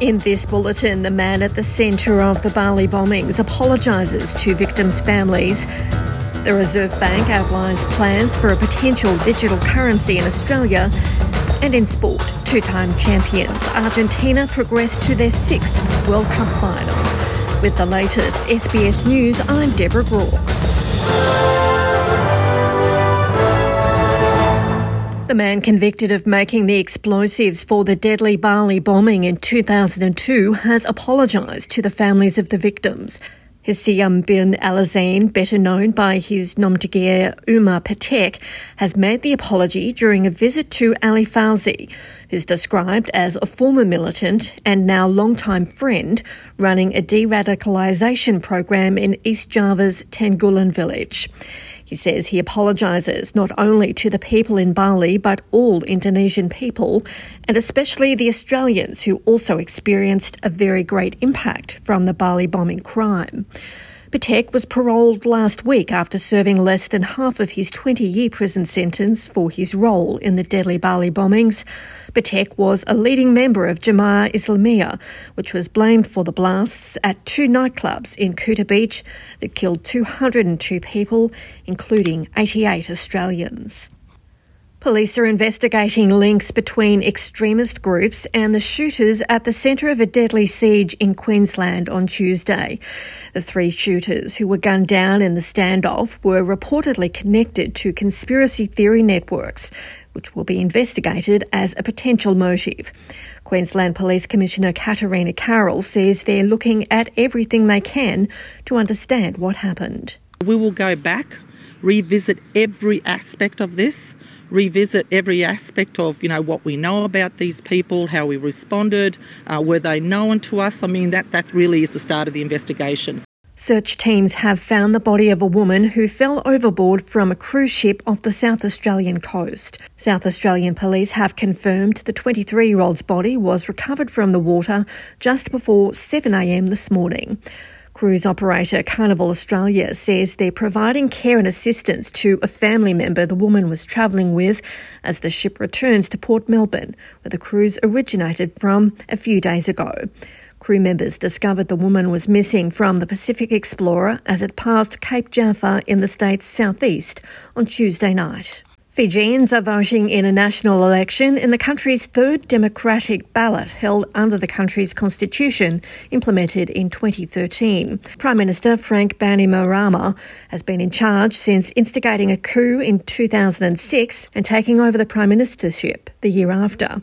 In this bulletin, the man at the centre of the Bali bombings apologises to victims' families. The Reserve Bank outlines plans for a potential digital currency in Australia. And in sport, two time champions Argentina progressed to their sixth World Cup final. With the latest SBS News, I'm Deborah Groarke. The man convicted of making the explosives for the deadly Bali bombing in 2002 has apologised to the families of the victims. Hisham bin Alazain, better known by his nom de guerre Umar Patek, has made the apology during a visit to Ali Fauzi, who's described as a former militant and now longtime friend running a de-radicalisation program in East Java's Tenggulun village. He says he apologises not only to the people in Bali, but all Indonesian people, and especially the Australians who also experienced a very great impact from the Bali bombing crime. Patek was paroled last week after serving less than half of his 20 year prison sentence for his role in the deadly Bali bombings. Patek was a leading member of Jemaah Islamiyah, which was blamed for the blasts at two nightclubs in Kuta Beach that killed 202 people, including 88 Australians. Police are investigating links between extremist groups and the shooters at the centre of a deadly siege in Queensland on Tuesday. The three shooters who were gunned down in the standoff were reportedly connected to conspiracy theory networks, which will be investigated as a potential motive. Queensland Police Commissioner Katarina Carroll says they're looking at everything they can to understand what happened. We will go back, revisit every aspect of this revisit every aspect of you know what we know about these people, how we responded, uh, were they known to us? I mean that that really is the start of the investigation. Search teams have found the body of a woman who fell overboard from a cruise ship off the South Australian coast. South Australian police have confirmed the 23 year old's body was recovered from the water just before 7am this morning. Cruise operator Carnival Australia says they're providing care and assistance to a family member the woman was travelling with as the ship returns to Port Melbourne, where the cruise originated from a few days ago. Crew members discovered the woman was missing from the Pacific Explorer as it passed Cape Jaffa in the state's southeast on Tuesday night. Fijians are voting in a national election in the country's third democratic ballot held under the country's constitution implemented in 2013. Prime Minister Frank Bainimarama has been in charge since instigating a coup in 2006 and taking over the prime ministership the year after.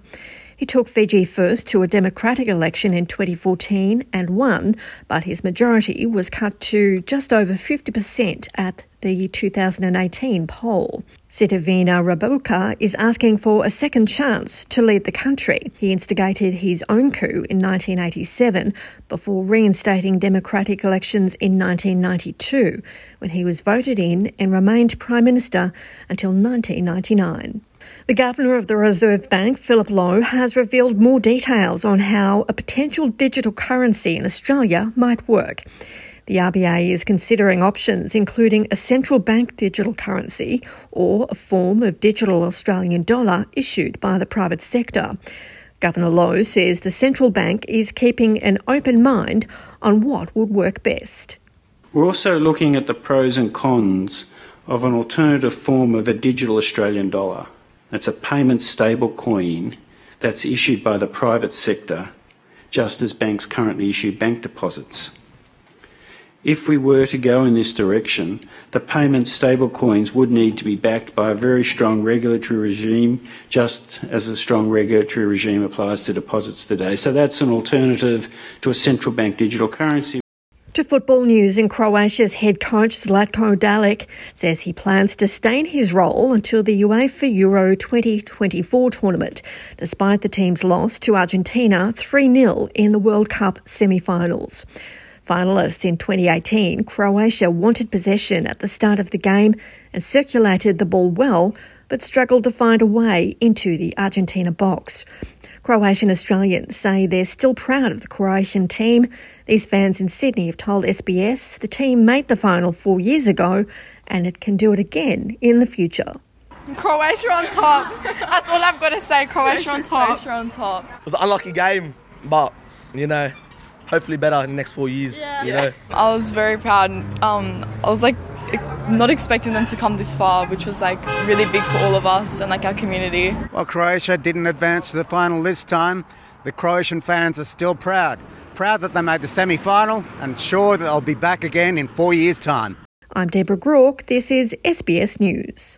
He took Fiji first to a democratic election in 2014 and won, but his majority was cut to just over 50% at the 2018 poll. Sitiveni Rabuka is asking for a second chance to lead the country. He instigated his own coup in 1987 before reinstating democratic elections in 1992 when he was voted in and remained Prime Minister until 1999. The Governor of the Reserve Bank, Philip Lowe, has revealed more details on how a potential digital currency in Australia might work. The RBA is considering options including a central bank digital currency or a form of digital Australian dollar issued by the private sector. Governor Lowe says the central bank is keeping an open mind on what would work best. We're also looking at the pros and cons of an alternative form of a digital Australian dollar. That's a payment stable coin that's issued by the private sector, just as banks currently issue bank deposits. If we were to go in this direction, the payment stablecoins would need to be backed by a very strong regulatory regime, just as a strong regulatory regime applies to deposits today. So that's an alternative to a central bank digital currency. To football news, and Croatia's head coach Zlatko Dalic says he plans to stay in his role until the UEFA Euro 2024 tournament, despite the team's loss to Argentina 3 0 in the World Cup semi finals. Finalists in 2018, Croatia wanted possession at the start of the game and circulated the ball well, but struggled to find a way into the Argentina box. Croatian Australians say they're still proud of the Croatian team. These fans in Sydney have told SBS the team made the final four years ago and it can do it again in the future. Croatia on top. That's all I've got to say. Croatia, on top. Croatia on top. It was an unlucky game, but you know, hopefully better in the next four years. Yeah. You know, I was very proud. Um, I was like not expecting them to come this far, which was like really big for all of us and like our community. While Croatia didn't advance to the final this time, the Croatian fans are still proud. Proud that they made the semi final and sure that they'll be back again in four years' time. I'm Deborah Groarke. This is SBS News.